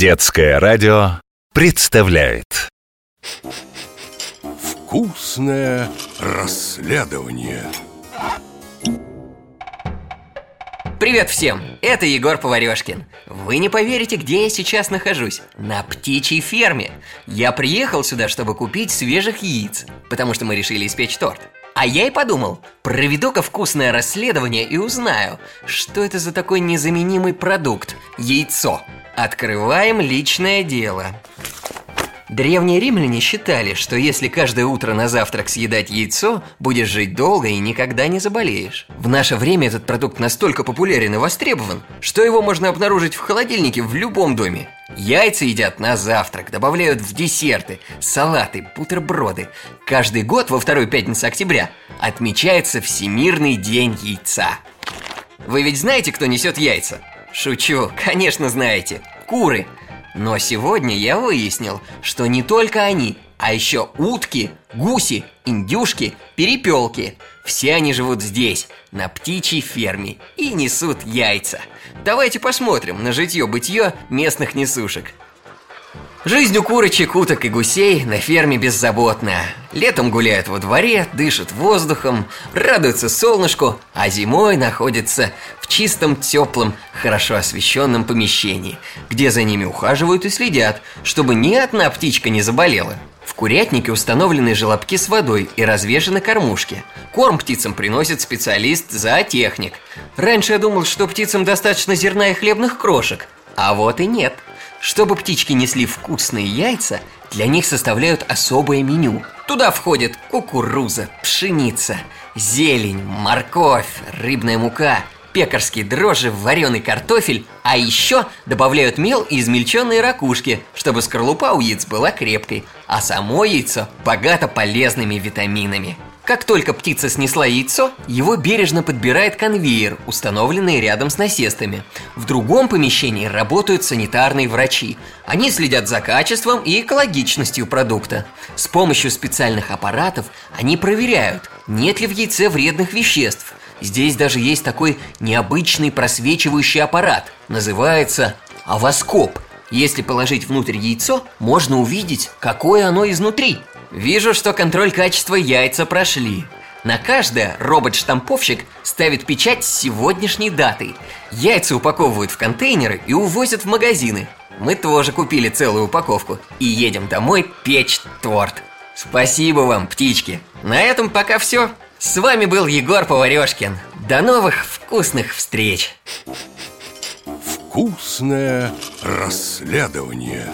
Детское радио представляет Вкусное расследование Привет всем! Это Егор Поварешкин. Вы не поверите, где я сейчас нахожусь. На птичьей ферме. Я приехал сюда, чтобы купить свежих яиц, потому что мы решили испечь торт. А я и подумал, проведу-ка вкусное расследование и узнаю, что это за такой незаменимый продукт – яйцо. Открываем личное дело. Древние римляне считали, что если каждое утро на завтрак съедать яйцо, будешь жить долго и никогда не заболеешь. В наше время этот продукт настолько популярен и востребован, что его можно обнаружить в холодильнике в любом доме. Яйца едят на завтрак, добавляют в десерты, салаты, бутерброды. Каждый год во вторую пятницу октября отмечается Всемирный день яйца. Вы ведь знаете, кто несет яйца? Шучу, конечно знаете. Куры – но сегодня я выяснил, что не только они, а еще утки, гуси, индюшки, перепелки. Все они живут здесь, на птичьей ферме, и несут яйца. Давайте посмотрим на житье-бытие местных несушек. Жизнь у курочек, уток и гусей на ферме беззаботная. Летом гуляют во дворе, дышат воздухом, радуются солнышку, а зимой находятся в чистом, теплом, хорошо освещенном помещении, где за ними ухаживают и следят, чтобы ни одна птичка не заболела. В курятнике установлены желобки с водой и развешаны кормушки. Корм птицам приносит специалист-зоотехник. Раньше я думал, что птицам достаточно зерна и хлебных крошек, а вот и нет – чтобы птички несли вкусные яйца, для них составляют особое меню. Туда входит кукуруза, пшеница, зелень, морковь, рыбная мука, пекарские дрожжи, вареный картофель, а еще добавляют мел и измельченные ракушки, чтобы скорлупа у яиц была крепкой, а само яйцо богато полезными витаминами. Как только птица снесла яйцо, его бережно подбирает конвейер, установленный рядом с насестами. В другом помещении работают санитарные врачи. Они следят за качеством и экологичностью продукта. С помощью специальных аппаратов они проверяют, нет ли в яйце вредных веществ. Здесь даже есть такой необычный просвечивающий аппарат. Называется авоскоп. Если положить внутрь яйцо, можно увидеть, какое оно изнутри – Вижу, что контроль качества яйца прошли. На каждое робот-штамповщик ставит печать с сегодняшней датой. Яйца упаковывают в контейнеры и увозят в магазины. Мы тоже купили целую упаковку и едем домой печь торт. Спасибо вам, птички. На этом пока все. С вами был Егор Поварешкин. До новых вкусных встреч. Вкусное расследование